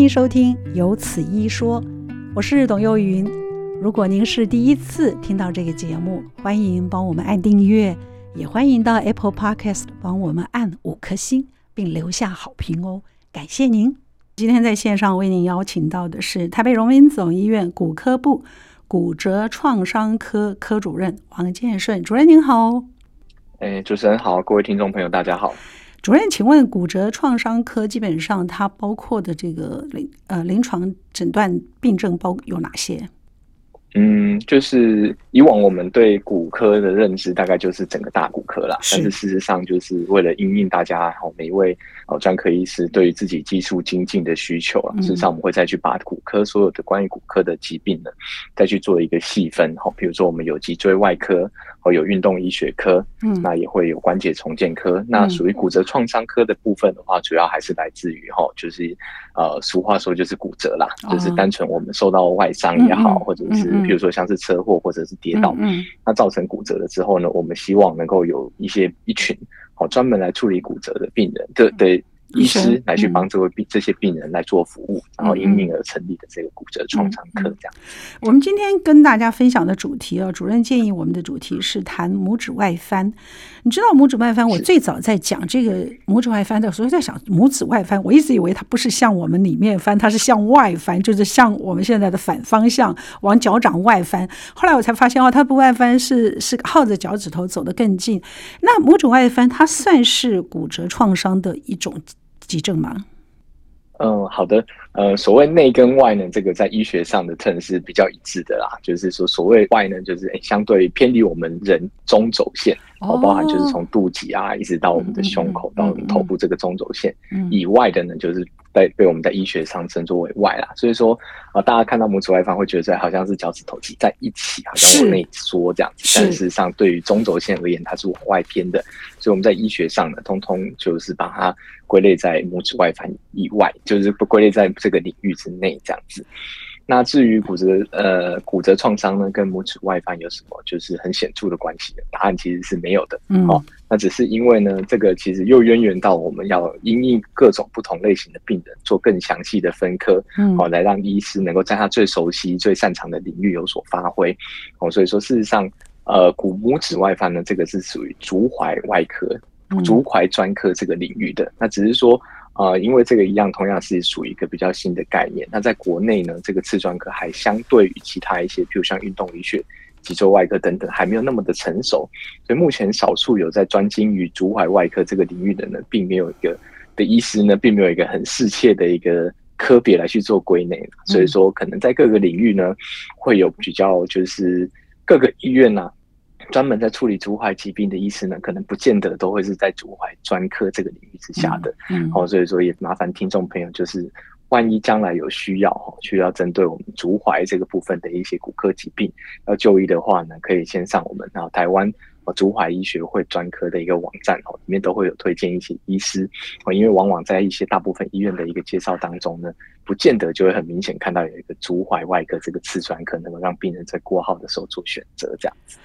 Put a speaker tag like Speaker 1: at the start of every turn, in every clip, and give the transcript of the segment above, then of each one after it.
Speaker 1: 欢迎收听《有此一说》，我是董幼云。如果您是第一次听到这个节目，欢迎帮我们按订阅，也欢迎到 Apple Podcast 帮我们按五颗星，并留下好评哦，感谢您。今天在线上为您邀请到的是台北荣民总医院骨科部骨折创伤科科主任王建顺主任，您好。
Speaker 2: 哎，主持人好，各位听众朋友，大家好。
Speaker 1: 主任，请问骨折创伤科基本上它包括的这个临呃临床诊断病症包有哪些？
Speaker 2: 嗯，就是以往我们对骨科的认知大概就是整个大骨科啦，是，但是事实上就是为了应应大家好每一位哦专科医师对于自己技术精进的需求啊，事实上我们会再去把骨科所有的关于骨科的疾病呢，再去做一个细分哈，比如说我们有脊椎外科。或有运动医学科，嗯，那也会有关节重建科。嗯、那属于骨折创伤科的部分的话，主要还是来自于哈，就是呃，俗话说就是骨折啦，哦、就是单纯我们受到外伤也好，嗯、或者是比如说像是车祸或者是跌倒，嗯，那造成骨折了之后呢，我们希望能够有一些一群好专门来处理骨折的病人，对对。医师来去帮这位病这些病人来做服务，然后因应而成立的这个骨折创伤科，这样。
Speaker 1: 我们今天跟大家分享的主题啊，主任建议我们的主题是谈拇指外翻。你知道拇指外翻？我最早在讲这个拇指外翻的时候，在想拇指外翻，我一直以为它不是向我们里面翻，它是向外翻，就是向我们现在的反方向往脚掌外翻。后来我才发现哦，它不外翻是是靠着脚趾头走得更近。那拇指外翻，它算是骨折创伤的一种急症吗？
Speaker 2: 嗯，好的。呃，所谓内跟外呢，这个在医学上的 term 是比较一致的啦。就是说，所谓外呢，就是诶相对偏离我们人中轴线，哦，包含就是从肚脐啊，一直到我们的胸口，嗯、到我们头部这个中轴线、嗯、以外的呢，就是被被我们在医学上称作为外啦。所以说啊、呃，大家看到拇指外翻会觉得好像是脚趾头挤在一起，好像往内缩这样子。但事实上，对于中轴线而言，它是往外偏的。所以我们在医学上呢，通通就是把它归类在拇指外翻以外，就是不归类在。这个领域之内这样子，那至于骨折呃骨折创伤呢，跟拇指外翻有什么就是很显著的关系的？答案其实是没有的。嗯，哦，那只是因为呢，这个其实又渊源到我们要因应各种不同类型的病人做更详细的分科，嗯，哦，来让医师能够在他最熟悉、最擅长的领域有所发挥。哦，所以说事实上，呃，骨拇指外翻呢，这个是属于足踝外科、足踝专科这个领域的。那只是说。呃，因为这个一样，同样是属于一个比较新的概念。那在国内呢，这个次专科还相对于其他一些，比如像运动医学、脊椎外科等等，还没有那么的成熟。所以目前少数有在专精于足踝外科这个领域的呢，并没有一个的医师呢，并没有一个很适切的一个科别来去做归类。所以说，可能在各个领域呢，会有比较，就是各个医院呐、啊。专门在处理足踝疾病的医师呢，可能不见得都会是在足踝专科这个领域之下的。嗯，哦，所以说也麻烦听众朋友，就是万一将来有需要，需要针对我们足踝这个部分的一些骨科疾病要就医的话呢，可以先上我们然后台湾足踝医学会专科的一个网站哦，里面都会有推荐一些医师哦，因为往往在一些大部分医院的一个介绍当中呢，不见得就会很明显看到有一个足踝外科这个次专科，能够让病人在挂号的时候做选择这样子。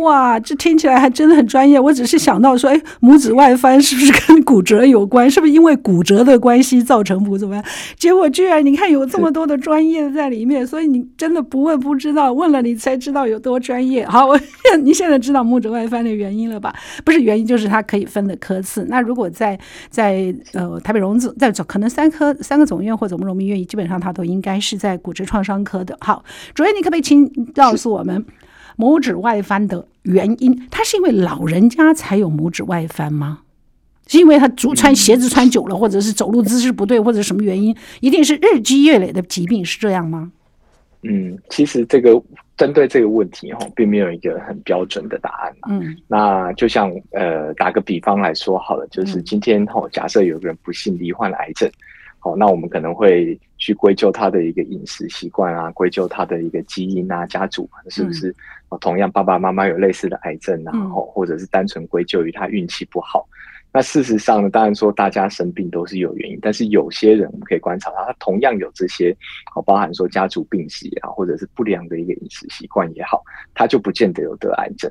Speaker 1: 哇，这听起来还真的很专业。我只是想到说，哎，拇指外翻是不是跟骨折有关？是不是因为骨折的关系造成拇指外翻？结果居然你看有这么多的专业在里面，所以你真的不问不知道，问了你才知道有多专业。好，我你现在知道拇指外翻的原因了吧？不是原因，就是它可以分的科次。那如果在在呃台北荣总在可能三科三个总院或者我们荣民医院，基本上它都应该是在骨质创伤科的。好，主任，你可不可以请告诉我们？拇指外翻的原因，它是因为老人家才有拇指外翻吗？是因为他足穿鞋子穿久了，或者是走路姿势不对，或者什么原因？一定是日积月累的疾病是这样吗？
Speaker 2: 嗯，其实这个针对这个问题哈，并没有一个很标准的答案。嗯，那就像呃，打个比方来说好了，就是今天哈，假设有个人不幸罹患了癌症。好，那我们可能会去归咎他的一个饮食习惯啊，归咎他的一个基因啊，家族是不是？哦，同样爸爸妈妈有类似的癌症啊，然后或者是单纯归咎于他运气不好。那事实上呢，当然说大家生病都是有原因，但是有些人我们可以观察到，他同样有这些，哦，包含说家族病史也好，或者是不良的一个饮食习惯也好，他就不见得有得癌症。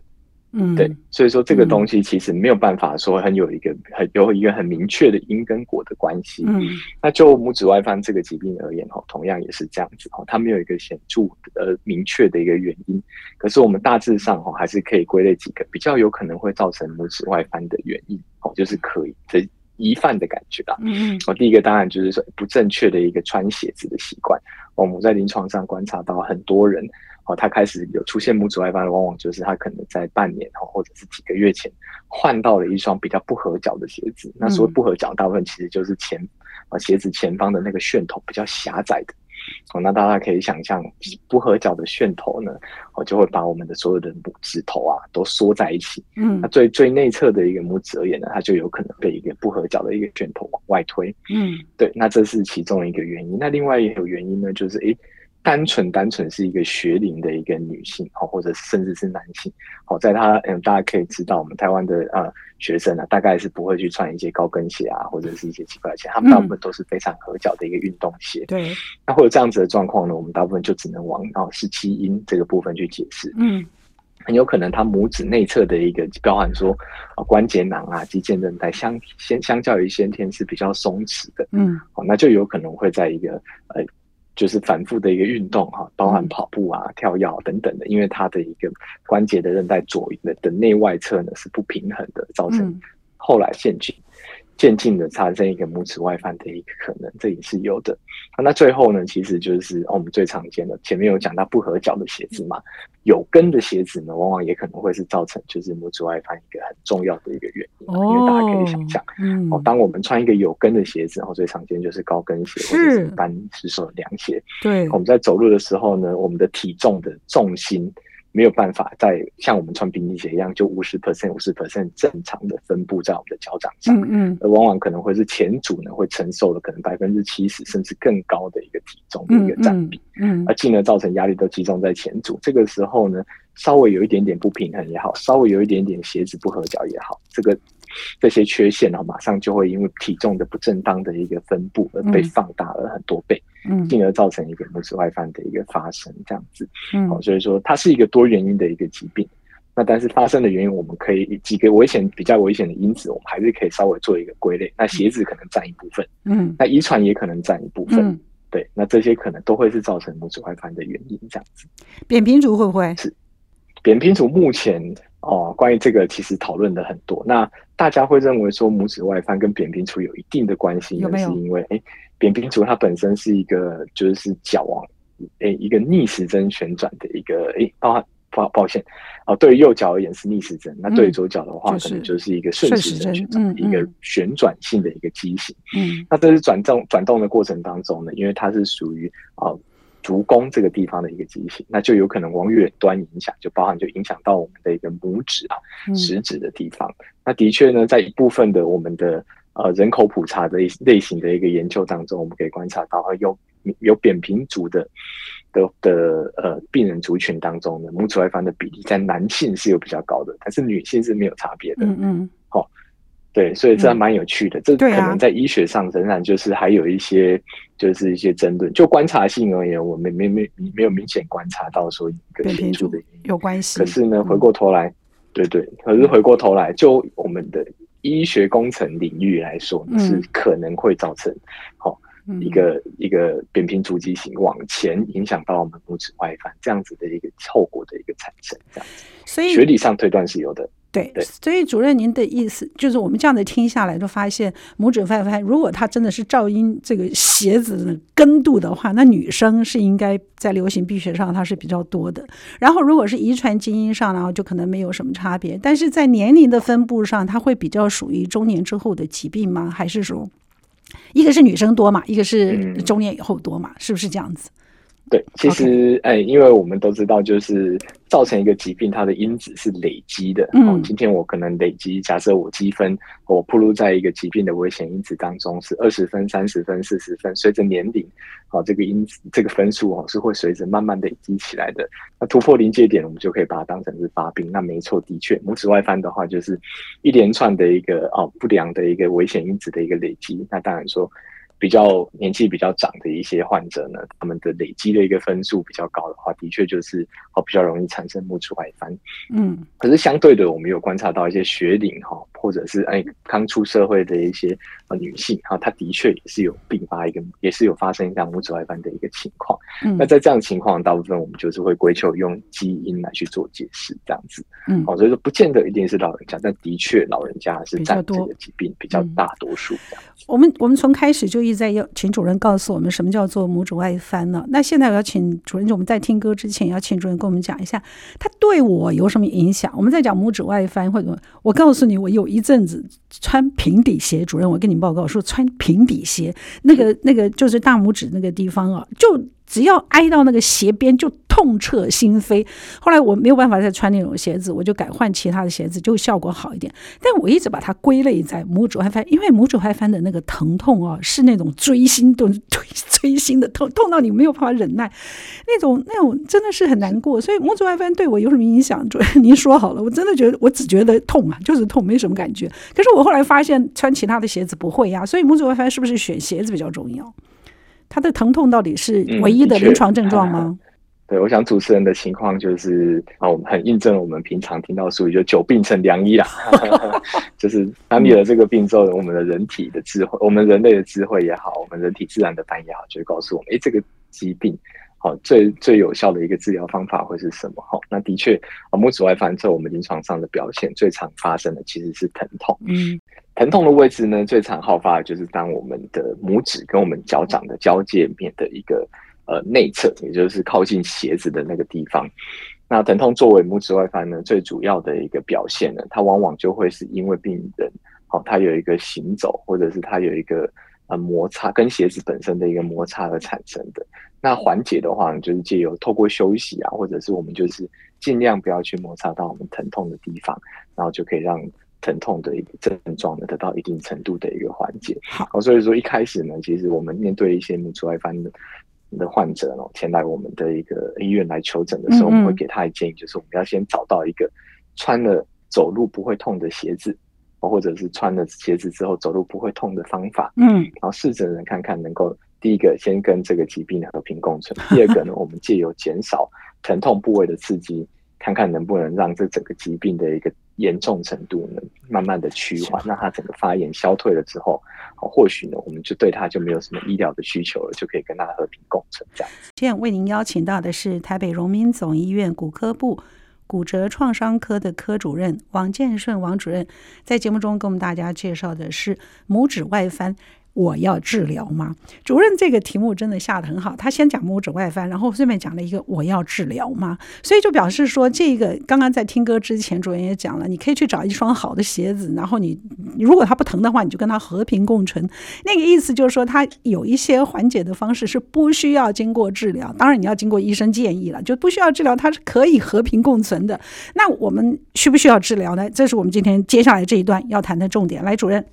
Speaker 1: 嗯，
Speaker 2: 对，所以说这个东西其实没有办法说很有一个很有一个很明确的因跟果的关系。
Speaker 1: 嗯，
Speaker 2: 那就拇指外翻这个疾病而言，哈，同样也是这样子，哈，它没有一个显著呃明确的一个原因，可是我们大致上哈还是可以归类几个比较有可能会造成拇指外翻的原因，哦，就是可以这疑犯的感觉啊。
Speaker 1: 嗯，
Speaker 2: 哦，第一个当然就是说不正确的一个穿鞋子的习惯，我们在临床上观察到很多人。哦，他开始有出现拇指外翻的，往往就是他可能在半年哦，或者是几个月前换到了一双比较不合脚的鞋子。那所谓不合脚，大部分其实就是前啊鞋子前方的那个楦头比较狭窄的。哦，那大家可以想象，不合脚的楦头呢，哦就会把我们的所有的拇指头啊都缩在一起。嗯，那最最内侧的一个拇指而言呢，它就有可能被一个不合脚的一个楦头往外推。嗯，对，那这是其中一个原因。那另外也有原因呢，就是诶。单纯单纯是一个学龄的一个女性，或者甚至是男性，好，在他嗯，大家可以知道，我们台湾的呃学生呢，大概是不会去穿一些高跟鞋啊，或者是一些奇怪的鞋，他们大部分都是非常合脚的一个运动鞋。对，那会有这样子的状况呢，我们大部分就只能往哦十七阴这个部分去解释。嗯，很有可能他拇指内侧的一个包含说啊关节囊啊、肌腱韧带相先相较于先天是比较松弛的。嗯，好，那就有可能会在一个呃。就是反复的一个运动哈，包含跑步啊、跳跃等等的，因为它的一个关节的韧带左的的内外侧呢是不平衡的，造成后来渐进。渐进的产生一个拇指外翻的一个可能，这也是有的。那最后呢，其实就是我们最常见的，前面有讲到不合脚的鞋子嘛，有跟的鞋子呢，往往也可能会是造成就是拇指外翻一个很重要的一个原因。哦，因为大家可以想象，嗯，哦，当我们穿一个有跟的鞋子，然后最常见就是高跟鞋或者是一般实手的凉鞋。对，我们在走路的时候呢，我们的体重的重心。没有办法在像我们穿平底鞋一样，就五十 percent、五十 percent 正常的分布在我们的脚掌上，嗯，而往往可能会是前足呢会承受了可能百分之七十甚至更高的一个体重的一个占比，嗯，而进而造成压力都集中在前足，这个时候呢，稍微有一点点不平衡也好，稍微有一点点鞋子不合脚也好，这个。这些缺陷呢，马上就会因为体重的不正当的一个分布而被放大了很多倍，嗯，进而造成一个拇指外翻的一个发生，这样子，嗯，好，所以说它是一个多原因的一个疾病。那但是发生的原因，我们可以几个危险比较危险的因子，我们还是可以稍微做一个归类。那鞋子可能占一部分，嗯，那遗传也可能占一部分，嗯，对，那这些可能都会是造成拇指外翻的原因，这样子。
Speaker 1: 扁平足会不会？
Speaker 2: 是扁平足目前。哦，关于这个其实讨论的很多。那大家会认为说拇指外翻跟扁平足有一定的关系，有没有？是因为哎，扁平足它本身是一个就是脚往哎一个逆时针旋转的一个诶，包含抱抱歉哦，对于右脚而言是逆时针，那对于左脚的话，可能就是一个顺时针旋转，一个旋转性的一个畸形。嗯，那这是转动转动的过程当中呢，因为它是属于啊。足弓这个地方的一个畸形，那就有可能往远端影响，就包含就影响到我们的一个拇指啊、食指的地方。嗯、那的确呢，在一部分的我们的呃人口普查的类型的一个研究当中，我们可以观察到，有有扁平足的的的呃病人族群当中呢，拇指外翻的比例在男性是有比较高的，但是女性是没有差别的。嗯嗯。好、哦，对，所以这还蛮有趣的。嗯、这可能在医学上仍然就是还有一些。就是一些争论，就观察性而言，我们没没没没有明显观察到说一个显著的原因
Speaker 1: 有关系。
Speaker 2: 可是呢，回过头来，嗯、对对，可是回过头来，就我们的医学工程领域来说，嗯、是可能会造成好、一个一个扁平足畸形往前影响到我们拇指外翻这样子的一个后果的一个产生，这样子，
Speaker 1: 所以
Speaker 2: 学理上推断是有的。
Speaker 1: 对，所以主任，您的意思就是，我们这样子听下来，就发现拇指外翻，如果它真的是照音这个鞋子的跟度的话，那女生是应该在流行病学上它是比较多的。然后，如果是遗传基因上，然后就可能没有什么差别。但是在年龄的分布上，它会比较属于中年之后的疾病吗？还是说，一个是女生多嘛，一个是中年以后多嘛？是不是这样子？
Speaker 2: 对，其实，哎 Okay.，因为我们都知道，就是造成一个疾病，它的因子是累积的。嗯，今天我可能累积，假设我积分，我暴露在一个疾病的危险因子当中是二十分、三十分、四十分，随着年龄，好，这个因子这个分数哦是会随着慢慢累积起来的。那突破临界点，我们就可以把它当成是发病。那没错，的确，拇指外翻的话，就是一连串的一个哦不良的一个危险因子的一个累积。那当然说。比较年纪比较长的一些患者呢，他们的累积的一个分数比较高的话，的确就是哦比较容易产生木质外翻。
Speaker 1: 嗯，
Speaker 2: 可是相对的，我们有观察到一些学龄哈，或者是哎刚出社会的一些呃女性哈，她的确也是有并发一个，也是有发生一下木质外翻的一个情况。
Speaker 1: 嗯，
Speaker 2: 那在这样的情况，大部分我们就是会归咎用基因来去做解释，这样子。
Speaker 1: 嗯，
Speaker 2: 好，所以说不见得一定是老人家，但的确老人家是占这个疾病比较大多数。
Speaker 1: 我们我们从开始就一直在要请主任告诉我们什么叫做拇指外翻呢？那现在我要请主任，我们在听歌之前要请主任跟我们讲一下，他对我有什么影响？我们在讲拇指外翻或者我告诉你，我有一阵子穿平底鞋，主任，我跟你报告说，穿平底鞋，那个那个就是大拇指那个地方啊，就。只要挨到那个鞋边就痛彻心扉。后来我没有办法再穿那种鞋子，我就改换其他的鞋子，就效果好一点。但我一直把它归类在拇指外翻，因为拇指外翻的那个疼痛啊，是那种锥心都锥锥心的痛，痛到你没有办法忍耐，那种那种真的是很难过。所以拇指外翻对我有什么影响？主任您说好了，我真的觉得我只觉得痛啊，就是痛，没什么感觉。可是我 后来发现穿其他的鞋子不会呀，所以拇指外翻是不是选鞋子比较重要？他的疼痛到底是唯一的临床症状吗？
Speaker 2: 嗯、对，我想主持人的情况就是啊，我们很印证了我们平常听到术语，就久病成良医啦。就是当你有了这个病之后，我们的人体的智慧，我们人类的智慧也好，我们人体自然的反应也好，就会告诉我们，哎，这个疾病好最最有效的一个治疗方法会是什么？哈，那的确啊，拇指外翻在我们临床上的表现最常发生的其实是疼痛。嗯。疼痛的位置呢，最常好发的就是当我们的拇指跟我们脚掌的交界面的一个呃内侧，也就是靠近鞋子的那个地方。那疼痛作为拇指外翻呢，最主要的一个表现呢，它往往就会是因为病人好，他有一个行走，或者是他有一个呃摩擦跟鞋子本身的一个摩擦而产生的。那缓解的话呢，就是借由透过休息啊，或者是我们就是尽量不要去摩擦到我们疼痛的地方，然后就可以让。疼痛的一个症状呢，得到一定程度的一个缓解。好，所以说一开始呢，其实我们面对一些拇指外翻的的患者哦，前来我们的一个医院来求诊的时候，我们会给他的建议，就是我们要先找到一个穿了走路不会痛的鞋子，或者是穿了鞋子之后走路不会痛的方法。嗯，然后试着呢，看看能够第一个先跟这个疾病和平共存，第二个呢，我们借由减少疼痛部位的刺激，看看能不能让这整个疾病的一个。严重程度呢，慢慢的趋缓，那它整个发炎消退了之后，或许呢，我们就对它就没有什么医疗的需求了，就可以跟它和平共存这样子。
Speaker 1: 今天为您邀请到的是台北荣民总医院骨科部骨折创伤科的科主任王建顺王主任，在节目中跟我们大家介绍的是拇指外翻。我要治疗吗？主任，这个题目真的下得很好。他先讲拇指外翻，然后顺便讲了一个我要治疗吗？所以就表示说，这个刚刚在听歌之前，主任也讲了，你可以去找一双好的鞋子，然后你如果他不疼的话，你就跟他和平共存。那个意思就是说，他有一些缓解的方式是不需要经过治疗，当然你要经过医生建议了，就不需要治疗，他是可以和平共存的。那我们需不需要治疗呢？这是我们今天接下来这一段要谈的重点。来，主任。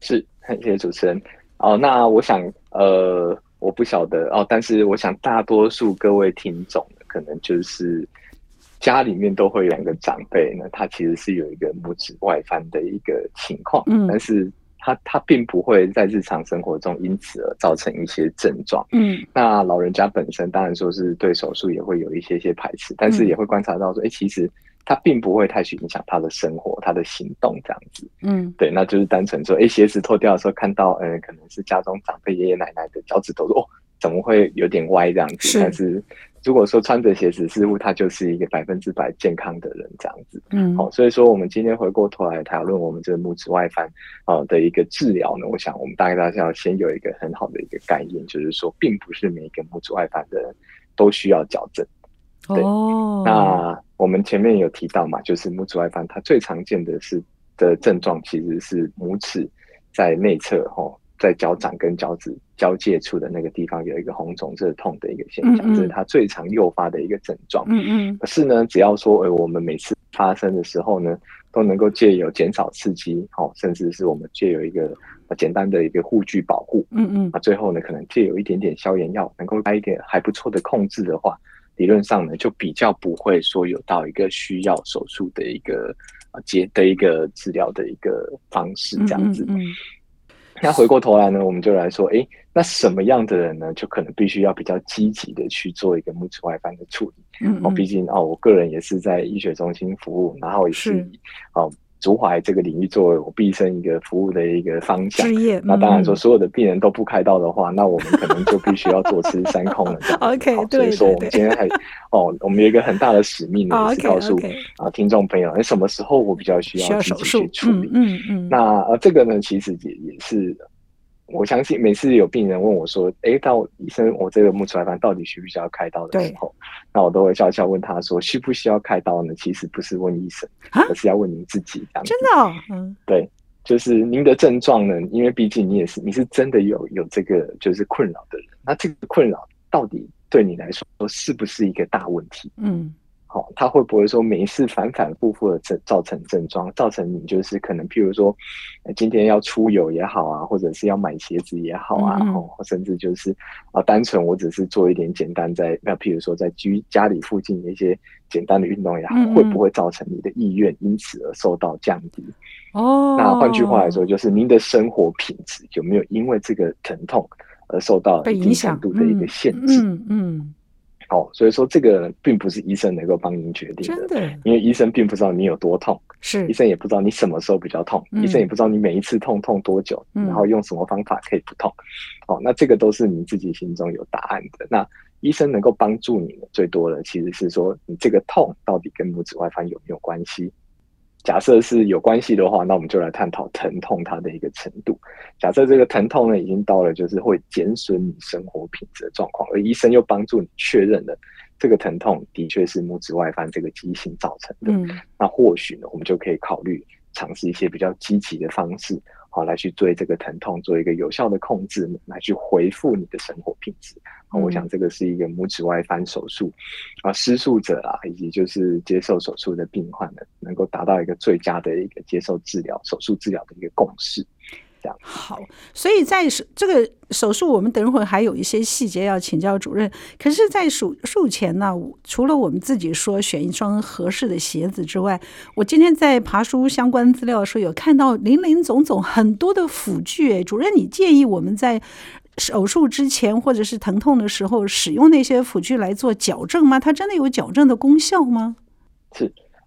Speaker 2: 是。谢谢主持人。哦，那我想，呃，我不晓得哦，但是我想大多数各位听众可能就是家里面都会有两个长辈呢，他其实是有一个拇指外翻的一个情况，嗯，但是他他并不会在日常生活中因此而造成一些症状，嗯，那老人家本身当然说是对手术也会有一些些排斥，但是也会观察到说，哎、嗯，其实。他并不会太去影响他的生活，他的行动这样子，嗯，对，那就是单纯说，哎，鞋子脱掉的时候看到，呃，可能是家中长辈爷爷奶奶的脚趾头，哦，怎么会有点歪这样子？是。但是如果说穿着鞋子，似乎他就是一个百分之百健康的人这样子，嗯，好，所以说我们今天回过头来讨论我们这个拇指外翻啊的一个治疗呢，我想我们大概大家要先有一个很好的一个概念，就是说，并不是每一个拇指外翻的人都需要矫正。对哦，那我们前面有提到嘛，就是拇指外翻，它最常见的是的症状其实是拇指在内侧吼，在脚掌跟脚趾交界处的那个地方有一个红肿热痛的一个现象，嗯嗯，这是它最常诱发的一个症状。嗯嗯，可是呢，只要说，呃，我们每次发生的时候呢，都能够借由减少刺激，哦，甚至是我们借由一个简单的一个护具保护，嗯嗯，啊，最后呢，可能借有一点点消炎药，能够来一点还不错的控制的话。理论上呢，就比较不会说有到一个需要手术的一个啊，接的一个治疗的一个方式这样子。嗯嗯嗯、那回过头来呢，我们就来说，哎，那什么样的人呢，就可能必须要比较积极的去做一个拇指外翻的处理。嗯，嗯，哦，毕竟哦，我个人也是在医学中心服务，然后也是，是哦。足踝这个领域作为我毕生一个服务的一个方向，
Speaker 1: 嗯、
Speaker 2: 那当然说所有的病人都不开刀的话，嗯、那我们可能就必须要坐吃山空了。
Speaker 1: OK，
Speaker 2: 所以说我们今天还 哦，我们有一个很大的使命呢，是告诉.啊听众朋友，你什么时候我比较需要自己去处理？嗯嗯，嗯。那呃，这个呢，其实也也是。我相信每次有病人问我说：“哎，到医生，我这个木质外翻到底需不需要开刀的时候，那我都会笑笑问他说：需不需要开刀呢？其实不是问医生，而是要问您自己。这样子。
Speaker 1: 真的、哦，嗯，
Speaker 2: 对，就是您的症状呢，因为毕竟你也是，你是真的有有这个就是困扰的人，那这个困扰到底对你来说是不是一个大问题？嗯。好，他会不会说每一次反反复复的症造成症状，造成你就是可能，譬如说，今天要出游也好啊，或者是要买鞋子也好啊，嗯嗯甚至就是啊，单纯我只是做一点简单在那，譬如说在居家里附近的一些简单的运动也好，会不会造成你的意愿因此而受到降低？哦，那换句话来说，就是您的生活品质有没有因为这个疼痛而受到一定程度的一个限制？嗯。嗯嗯哦，所以说这个并不是医生能够帮您决定的，
Speaker 1: 的，
Speaker 2: 因为医生并不知道你有多痛，
Speaker 1: 是
Speaker 2: 医生也不知道你什么时候比较痛，嗯、医生也不知道你每一次痛痛多久，嗯、然后用什么方法可以不痛。哦，那这个都是你自己心中有答案的。那医生能够帮助你的最多的，其实是说你这个痛到底跟拇指外翻有没有关系。假设是有关系的话，那我们就来探讨疼痛它的一个程度。假设这个疼痛呢，已经到了就是会减损你生活品质的状况，而医生又帮助你确认了这个疼痛的确是拇指外翻这个畸形造成的，嗯、那或许呢，我们就可以考虑尝试一些比较积极的方式。好，来去对这个疼痛做一个有效的控制，来去回复你的生活品质。哦，我想这个是一个拇指外翻手术啊，施术者啊，以及就是接受手术的病患呢，能够达到一个最佳的一个接受治疗、手术治疗的一个共识。
Speaker 1: 好，所以在手这个手术，我们等会儿还有一些细节要请教主任。可是，在手术前呢，除了我们自己说选一双合适的鞋子之外，我今天在爬书相关资料的时候，有看到林林总总很多的辅具。主任，你建议我们在手术之前或者是疼痛的时候使用那些辅具来做矫正吗？它真的有矫正的功效吗？
Speaker 2: 是，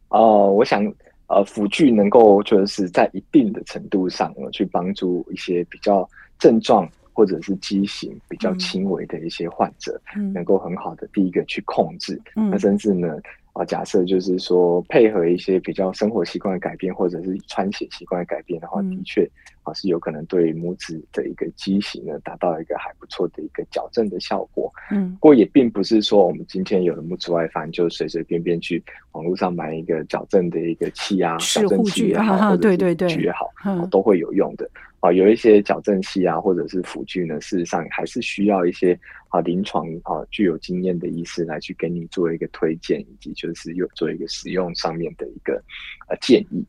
Speaker 2: 哦、呃，我想。呃，辅具能够就是在一定的程度上呢，去帮助一些比较症状或者是畸形比较轻微的一些患者，嗯、能够很好的第一个去控制，嗯、那甚至呢。啊，假设就是说配合一些比较生活习惯的改变，或者是穿鞋习惯的改变的话，嗯、的确啊是有可能对拇指的一个畸形呢达到一个还不错的一个矫正的效果。嗯，不过也并不是说我们今天有了拇指外翻就随随便便去网络上买一个矫正的一个器啊，矫正器也好，或者是辅具也好，都会有用的。啊，有一些矫正器啊，或者是辅具呢，事实上还是需要一些啊临床啊具有经验的医师来去给你做一个推荐，以及就是有做一个使用上面的一个呃建议。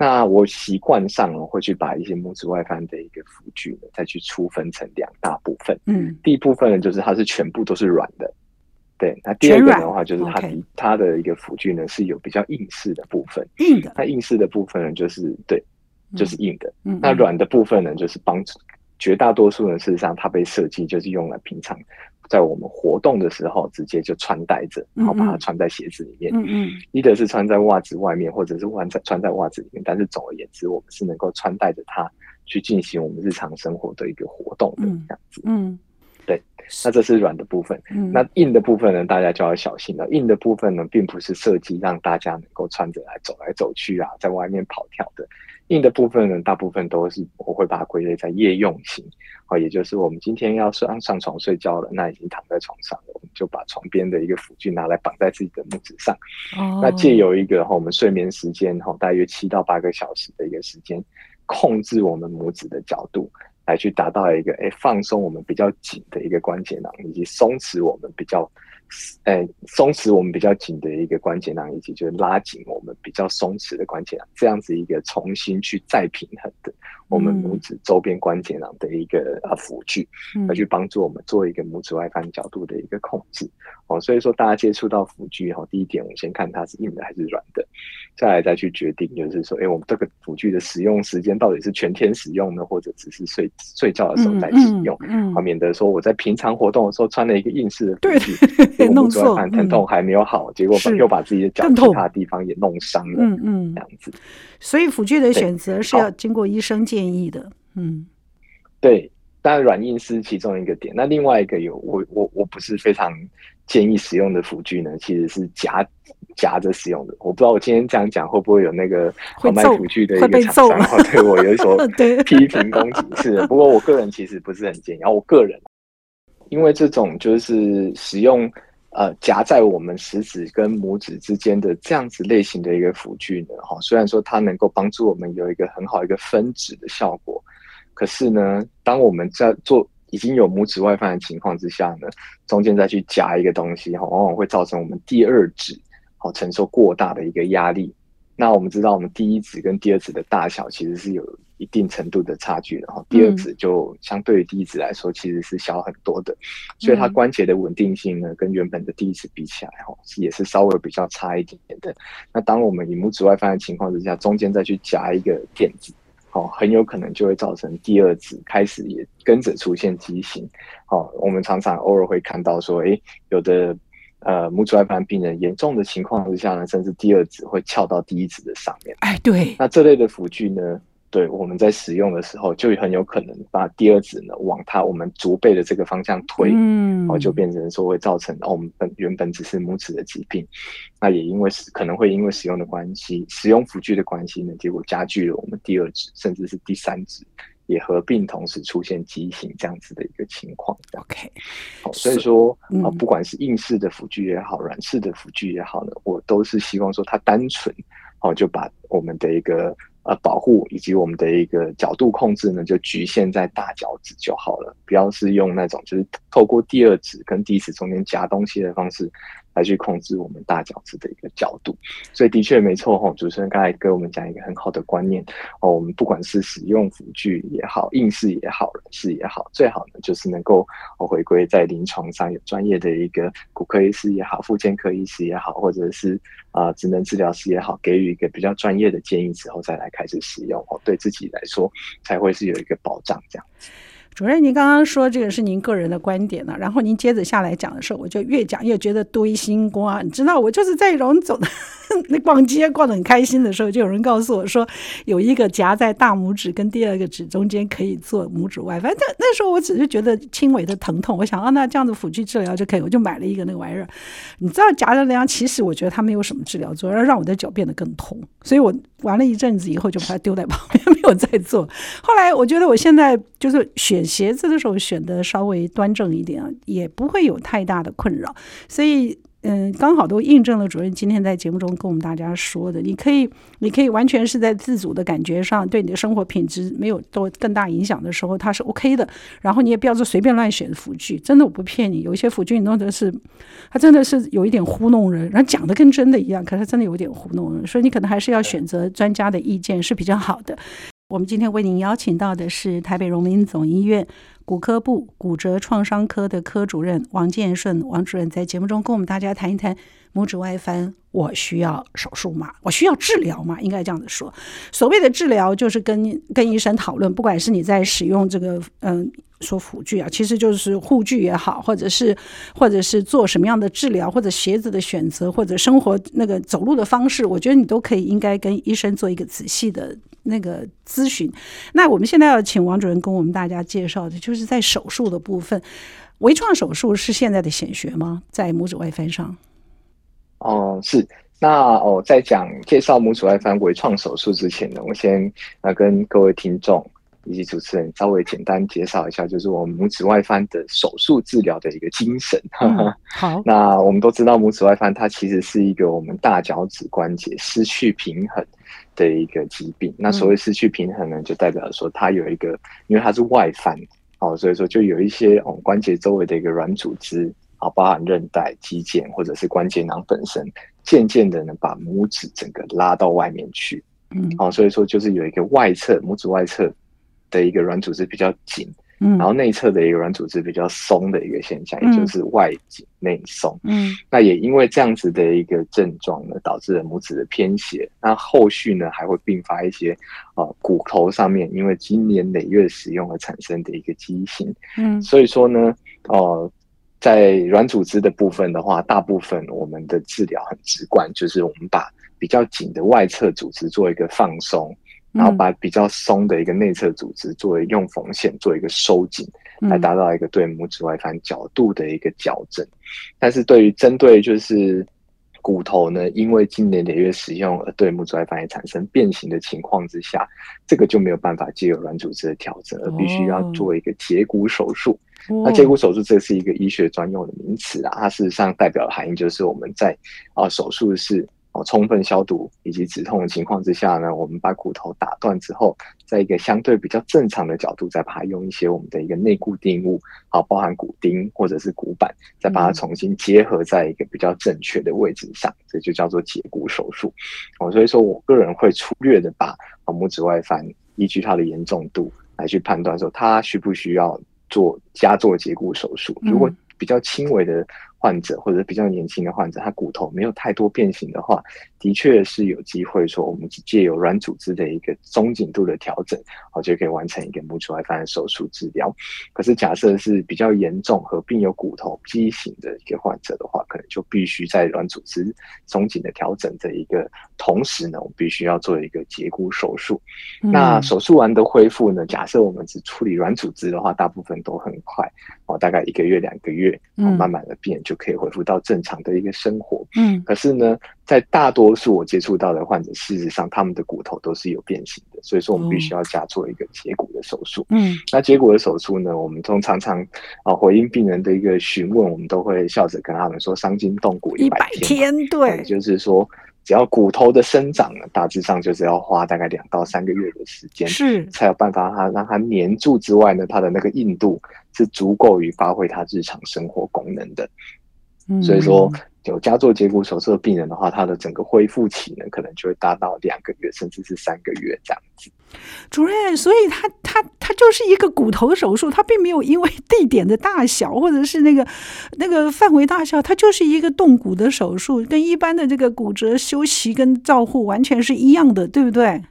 Speaker 2: 那我习惯上呢，会去把一些木质外翻的一个辅具呢，再去粗分成两大部分。嗯，第一部分呢，就是它是全部都是软的。对，那第二个的话，就是它的它的一个辅具呢是有比较硬式的部分。硬的，它硬式的部分呢，就是对。就是硬的，嗯嗯、那软的部分呢，就是帮助绝大多数人。事实上，它被设计就是用来平常在我们活动的时候，直接就穿戴着，然后把它穿在鞋子里面。嗯嗯，一的是穿在袜子外面，或者是穿在穿在袜子里面。但是总而言之，我们是能够穿戴着它去进行我们日常生活的一个活动的这样子。嗯。嗯对，那这是软的部分。嗯，那硬的部分呢，大家就要小心了。硬的部分呢，并不是设计让大家能够穿着来走来走去啊，在外面跑跳的。硬的部分呢，大部分都是我会把它归类在夜用型。哦，也就是我们今天要上上床睡觉了，那已经躺在床上了，我们就把床边的一个辅具拿来绑在自己的拇指上。哦，那借由一个哈，我们睡眠时间哈，大约七到八个小时的一个时间，控制我们拇指的角度。来去达到一个诶放松我们比较紧的一个关节囊，以及松弛我们比较诶松弛我们比较紧的一个关节囊，以及就是拉紧我们比较松弛的关节囊，这样子一个重新去再平衡的我们拇指周边关节囊的一个啊辅具，来去帮助我们做一个拇指外翻角度的一个控制。哦，所以说大家接触到辅具哈，第一点我们先看它是硬的还是软的，再来再去决定，就是说，哎，我们这个辅具的使用时间到底是全天使用呢，或者只是睡睡觉的时候再使用，嗯，好，免得说我在平常活动的时候穿了一个硬式的辅具，对，弄错，疼痛还没有好，结果又把自己的脚其他地方也弄伤了，嗯嗯，这样子。
Speaker 1: 所以辅具的选择是要经过医生建议的，嗯，
Speaker 2: 对。当然，软硬是其中一个点。那另外一个有我我我不是非常建议使用的辅具呢，其实是夹夹着使用的。我不知道我今天这样讲会不会有那个卖辅具的一个厂商对我有所 批评攻击？是的，不过我个人其实不是很建议。然后我个人，因为这种就是使用呃夹在我们食指跟拇指之间的这样子类型的一个辅具呢，哈，虽然说它能够帮助我们有一个很好一个分指的效果。可是呢，当我们在做已经有拇指外翻的情况之下呢，中间再去夹一个东西，哈，往往会造成我们第二指好承受过大的一个压力。那我们知道，我们第一指跟第二指的大小其实是有一定程度的差距然后。第二指就相对于第一指来说，其实是小很多的，所以它关节的稳定性呢，跟原本的第一指比起来，哈，也是稍微比较差一点点的。那当我们以拇指外翻的情况之下，中间再去夹一个垫子。哦，很有可能就会造成第二指开始也跟着出现畸形。哦，我们常常偶尔会看到说，诶，有的呃拇指外翻病人严重的情况之下呢，甚至第二指会翘到第一指的上面。
Speaker 1: 哎，对。
Speaker 2: 那这类的辅具呢？对，我们在使用的时候，就很有可能把第二指呢往它我们足背的这个方向推，嗯，然后就变成说会造成哦，我们本原本只是拇指的疾病，那也因为是可能会因为使用的关系，使用辅具的关系呢，结果加剧了我们第二指甚至是第三指也合并同时出现畸形这样子的一个情况。
Speaker 1: OK，
Speaker 2: 好，所以说啊，不管是硬式的辅具也好，软式的辅具也好呢，我都是希望说它单纯哦，就把我们的一个。呃，保护以及我们的一个角度控制呢，就局限在大脚趾就好了，不要是用那种就是透过第二指跟第一指中间夹东西的方式。来去控制我们大脚趾的一个角度，所以的确没错哈。主持人刚才给我们讲一个很好的观念哦，我们不管是使用辅具也好，硬式也好，软式也好，最好呢就是能够回归在临床上有专业的一个骨科医师也好，复健科医师也好，或者是啊职能治疗师也好，给予一个比较专业的建议之后，再来开始使用哦，对自己来说才会是有一个保障这样子。
Speaker 1: 主任，您刚刚说这个是您个人的观点呢，然后您接着下来讲的时候，我就越讲越觉得堆心瓜。你知道，我就是在荣总 那逛街逛得很开心的时候，就有人告诉我说，有一个夹在大拇指跟第二个指中间可以做拇指外翻。但那时候我只是觉得轻微的疼痛，我想啊，那这样子辅具治疗就可以，我就买了一个那个玩意儿。你知道夹着那样，其实我觉得它没有什么治疗作用，让我的脚变得更痛。所以我玩了一阵子以后，就把它丢在 旁边，没有再做。后来我觉得我现在就是选鞋子的时候选的稍微端正一点，也不会有太大的困扰。所以。嗯，刚好都印证了主任今天在节目中跟我们大家说的，你可以，你可以完全是在自主的感觉上，对你的生活品质没有多更大影响的时候，它是 OK 的。然后你也不要说随便乱选辅具，真的我不骗你，有一些辅具你弄的是，它真的是有一点糊弄人，然后讲的跟真的一样，可是真的有点糊弄人，所以你可能还是要选择专家的意见是比较好的。我们今天为您邀请到的是台北荣民总医院骨科部骨折创伤科的科主任王建顺王主任，在节目中跟我们大家谈一谈拇指外翻。我需要手术吗？我需要治疗吗？应该这样子说。所谓的治疗，就是跟跟医生讨论，不管是你在使用这个嗯说辅具啊，其实就是护具也好，或者是或者是做什么样的治疗，或者鞋子的选择，或者生活那个走路的方式，我觉得你都可以应该跟医生做一个仔细的。那个咨询，那我们现在要请王主任跟我们大家介绍的，就是在手术的部分，微创手术是现在的显学吗？在拇指外翻上？
Speaker 2: 哦、呃，是。那哦，在讲介绍拇指外翻微创手术之前呢，我先呃跟各位听众以及主持人稍微简单介绍一下，就是我们拇指外翻的手术治疗的一个精神。
Speaker 1: 嗯、好，
Speaker 2: 那我们都知道拇指外翻它其实是一个我们大脚趾关节失去平衡。的一个疾病，那所谓失去平衡呢，就代表说它有一个，因为它是外翻，哦，所以说就有一些哦关节周围的一个软组织，啊，包含韧带、肌腱或者是关节囊本身，渐渐的呢把拇指整个拉到外面去，嗯，哦，所以说就是有一个外侧拇指外侧的一个软组织比较紧，嗯，然后内侧的一个软组织比较松的一个现象，嗯、也就是外紧内松。嗯，那也因为这样子的一个症状呢，导致了拇指的偏斜。那后续呢，还会并发一些呃骨头上面因为经年累月使用而产生的一个畸形。嗯，所以说呢，哦、呃，在软组织的部分的话，大部分我们的治疗很直观，就是我们把比较紧的外侧组织做一个放松。然后把比较松的一个内侧组织作为用缝线做一个收紧，来达到一个对拇指外翻角度的一个矫正。但是对于针对就是骨头呢，因为经年累月使用而对拇指外翻也产生变形的情况之下，这个就没有办法借由软组织的调整，而必须要做一个截骨手术。那截骨手术这是一个医学专用的名词啊，它事实上代表的含义就是我们在啊手术室。哦，充分消毒以及止痛的情况之下呢，我们把骨头打断之后，在一个相对比较正常的角度，再把它用一些我们的一个内固定物，好，包含骨钉或者是骨板，再把它重新结合在一个比较正确的位置上，这就叫做截骨手术。哦，所以说我个人会粗略的把啊拇指外翻依据它的严重度来去判断说，它需不需要做加做截骨手术。如果比较轻微的。患者或者比较年轻的患者，他骨头没有太多变形的话，的确是有机会说，我们借由软组织的一个松紧度的调整，哦，就可以完成一个拇指外翻的手术治疗。可是假设是比较严重合并有骨头畸形的一个患者的话，可能就必须在软组织松紧的调整的一个同时呢，我们必须要做一个截骨手术。嗯、那手术完的恢复呢？假设我们只处理软组织的话，大部分都很快，哦，大概一个月两个月，哦，慢慢的变。就可以恢复到正常的一个生活。嗯，可是呢，在大多数我接触到的患者，事实上他们的骨头都是有变形的，所以说我们必须要加做一个截骨的手术。嗯，那截骨的手术呢，我们通常常啊回应病人的一个询问，我们都会笑着跟他们说：伤筋动骨一百天。对，就是说。只要骨头的生长呢，大致上就是要花大概两到三个月的时间，是才有办法它让它粘住之外呢，它的那个硬度是足够于发挥它日常生活功能的。嗯，所以说有加做截骨手术的病人的话，他的整个恢复期呢，可能就会达到两个月甚至是三个月这样子。
Speaker 1: 主任，所以他他他就是一个骨头手术，他并没有因为 地点的大小或者是那个那个范围大小，他就是一个动骨的手术，跟一般的这个骨折休息跟照护完全是一样的，对不对？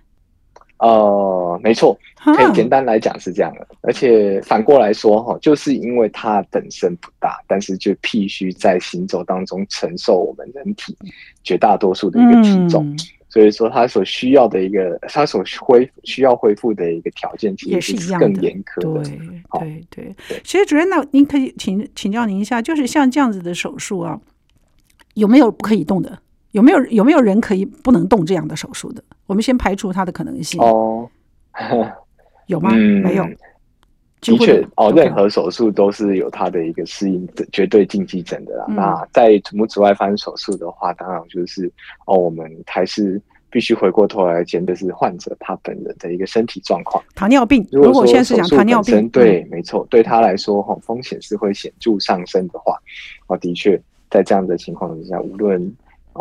Speaker 2: 呃，没错，可以简单来讲是这样的。而且反过来说哈，就是因为它本身不大，但是就必须在行走当中承受我们人体绝大多数的一个体重。嗯所以说，它所需要的一个，它所恢需要恢复的一个条件，其实是更严苛的。
Speaker 1: 对对对，对。其实主任，那您可以请请教您一下，就是像这样子的手术啊，有没有不可以动的？有没有有没有人可以不能动这样的手术的？我们先排除它的可能性。哦，有吗？嗯、没有。
Speaker 2: 的确，哦，任何手术都是有它的一个适应的绝对禁忌症的啦。嗯、那在拇指外翻手术的话，当然就是哦，我们还是必须回过头来检的是患者他本人的一个身体状况。
Speaker 1: 糖尿病，如果现在是讲糖尿病，
Speaker 2: 对，没错，对他来说哈，风险是会显著上升的话，哦，的确，在这样的情况之下，无论。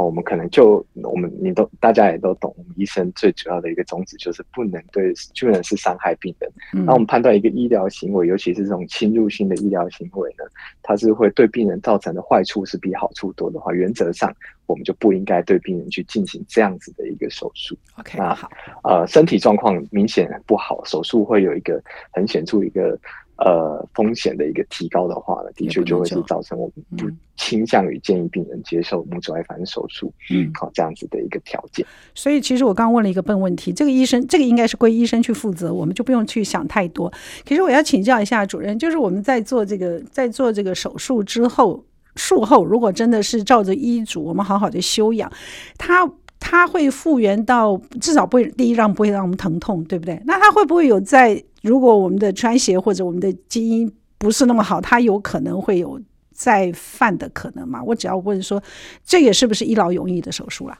Speaker 2: 我们可能就我们你都大家也都懂，我们医生最主要的一个宗旨就是不能对，不能是伤害病人。那、嗯、我们判断一个医疗行为，尤其是这种侵入性的医疗行为呢，它是会对病人造成的坏处是比好处多的话，原则上我们就不应该对病人去进行这样子的一个手术。
Speaker 1: OK，
Speaker 2: 那
Speaker 1: 好，
Speaker 2: 呃，身体状况明显不好，手术会有一个很显著一个。呃，风险的一个提高的话呢，的确就会是造成我们不倾向于建议病人接受拇指外翻手术，嗯，好这样子的一个条件。
Speaker 1: 所以，其实我刚问了一个笨问题，这个医生，这个应该是归医生去负责，我们就不用去想太多。其实我要请教一下主任，就是我们在做这个，在做这个手术之后，术后如果真的是照着医嘱，我们好好的休养，他。它会复原到至少不会，第一让不会让我们疼痛，对不对？那它会不会有在如果我们的穿鞋或者我们的基因不是那么好，它有可能会有再犯的可能吗？我只要问说，这个是不是一劳永逸的手术啦？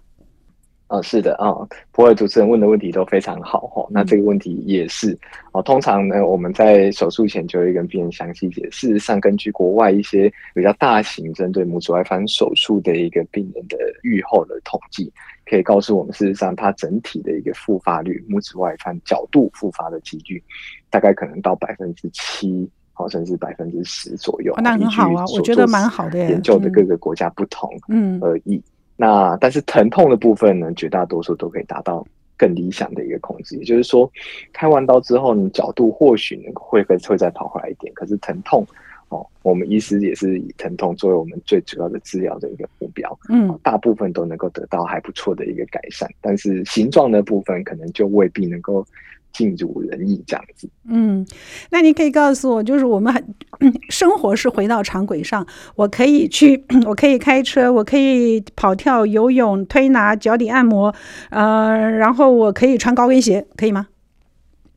Speaker 2: 呃，是的啊，普尔，主持人问的问题都非常好哈。那这个问题也是哦。通常呢，我们在手术前就会跟病人详细解释。事实上，根据国外一些比较大型针对拇指外翻手术的一个病人的预后的统计，可以告诉我们，事实上它整体的一个复发率，拇指外翻角度复发的几率，大概可能到百分之七，好，甚至百分之十左右。
Speaker 1: 那很好啊，我觉得蛮好的。
Speaker 2: 研究的各个国家不同，嗯，而已。那但是疼痛的部分呢，绝大多数都可以达到更理想的一个控制。也就是说，开完刀之后，你角度或许会会会再跑回来一点，可是疼痛哦，我们医师也是以疼痛作为我们最主要的治疗的一个目标。嗯，大部分都能够得到还不错的一个改善，但是形状的部分可能就未必能够。尽如人意这样子。
Speaker 1: 嗯，那你可以告诉我，就是我们很 生活是回到常轨上，我可以去，我可以开车，我可以跑跳、游泳、推拿、脚底按摩，呃，然后我可以穿高跟鞋，可以吗？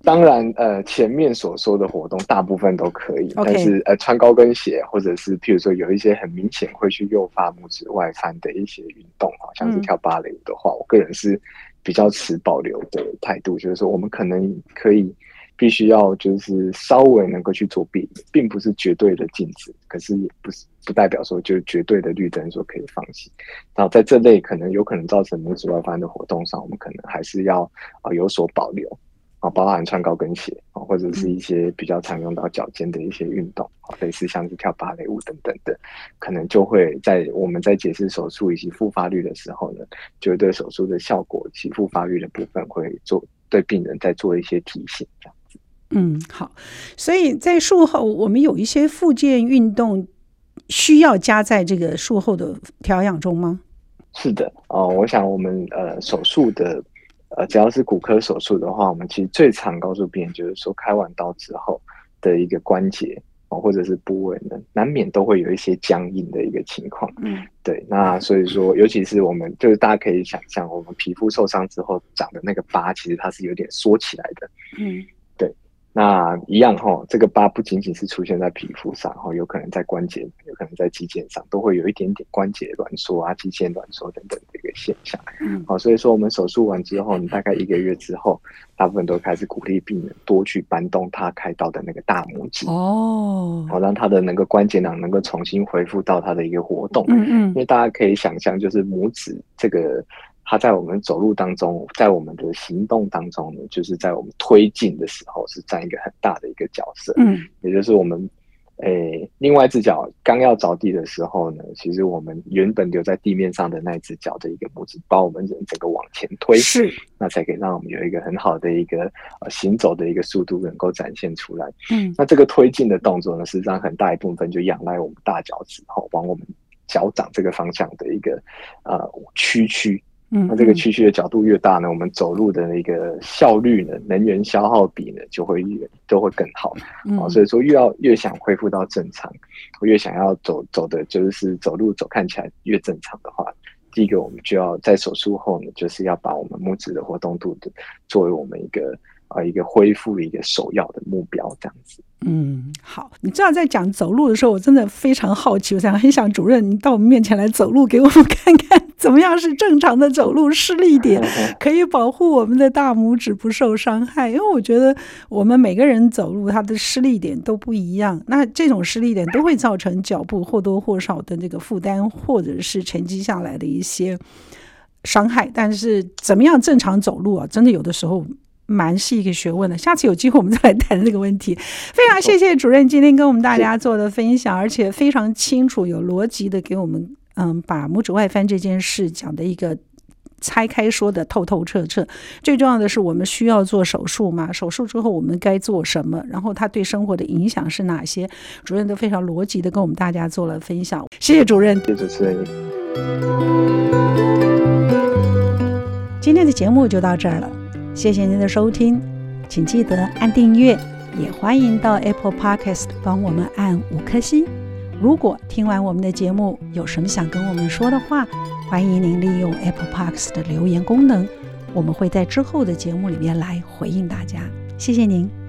Speaker 2: 当然，呃，前面所说的活动大部分都可以.但是呃，穿高跟鞋或者是譬如说有一些很明显会去诱发拇指外翻的一些运动，好像是跳芭蕾舞的话，嗯、我个人是。比较持保留的态度，就是说我们可能可以必须要就是稍微能够去做避，并不是绝对的禁止，可是也不是不代表说就绝对的绿灯说可以放弃。然后在这类可能有可能造成拇指外翻的活动上，我们可能还是要啊有所保留。啊，包含穿高跟鞋啊，或者是一些比较常用到脚尖的一些运动啊，类似像是跳芭蕾舞等等的，可能就会在我们在解释手术以及复发率的时候呢，就会对手术的效果及复发率的部分会做对病人再做一些提醒，这样子。
Speaker 1: 嗯，好，所以在术后我们有一些复健运动需要加在这个术后的调养中吗？
Speaker 2: 是的，哦，我想我们呃手术的。呃，只要是骨科手术的话，我们其实最常告诉病人就是说，开完刀之后的一个关节哦，或者是部位呢，难免都会有一些僵硬的一个情况。嗯，对。那所以说，尤其是我们就是大家可以想象，我们皮肤受伤之后长的那个疤，其实它是有点缩起来的。嗯。那一样哈，这个疤不仅仅是出现在皮肤上，哈，有可能在关节，有可能在肌腱上，都会有一点点关节挛缩啊、肌腱挛缩等等的一个现象。嗯，好，所以说我们手术完之后，你大概一个月之后，大部分都开始鼓励病人多去搬动他开刀的那个大拇指哦，好，让他的那个关节囊能够重新恢复到他的一个活动。嗯嗯，因为大家可以想象，就是拇指这个。它在我们走路当中，在我们的行动当中呢，就是在我们推进的时候是占一个很大的一个角色。嗯，也就是我们，诶、欸，另外一只脚刚要着地的时候呢，其实我们原本留在地面上的那只脚的一个拇指，把我们人整个往前推，是，那才可以让我们有一个很好的一个呃行走的一个速度能够展现出来。嗯，那这个推进的动作呢，实际上很大一部分就仰赖我们大脚趾后往我们脚掌这个方向的一个呃屈曲。嗯，那这个屈曲的角度越大呢，我们走路的那个效率呢，能源消耗比呢，就会越都会更好。啊，所以说越要越想恢复到正常，越想要走走的就是走路走看起来越正常的话，第一个我们就要在手术后呢，就是要把我们拇指的活动度的作为我们一个啊一个恢复的一个首要的目标，这样子。
Speaker 1: 嗯，好，你这样在讲走路的时候，我真的非常好奇，我想很想主任你到我们面前来走路，给我们看看怎么样是正常的走路，施力点可以保护我们的大拇指不受伤害。因为我觉得我们每个人走路，他的施力点都不一样，那这种施力点都会造成脚部或多或少的这个负担，或者是沉积下来的一些伤害。但是怎么样正常走路啊，真的有的时候。蛮是一个学问的，下次有机会我们再来谈这个问题。非常谢谢主任今天跟我们大家做的分享，而且非常清楚、有逻辑的给我们，嗯，把拇指外翻这件事讲的一个拆开说的透透彻彻。最重要的是，我们需要做手术吗？手术之后我们该做什么？然后它对生活的影响是哪些？主任都非常逻辑的跟我们大家做了分享。谢谢主任。
Speaker 2: 谢谢主持人。
Speaker 1: 今天的节目就到这儿了。谢谢您的收听，请记得按订阅，也欢迎到 Apple Podcast 帮我们按五颗星。如果听完我们的节目有什么想跟我们说的话，欢迎您利用 Apple Parks 的留言功能，我们会在之后的节目里面来回应大家。谢谢您。